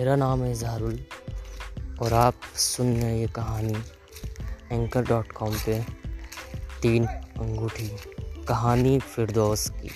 मेरा नाम है जहारुल और आप सुन रहे ये कहानी एंकर डॉट कॉम पर तीन अंगूठी कहानी फिरदौस की।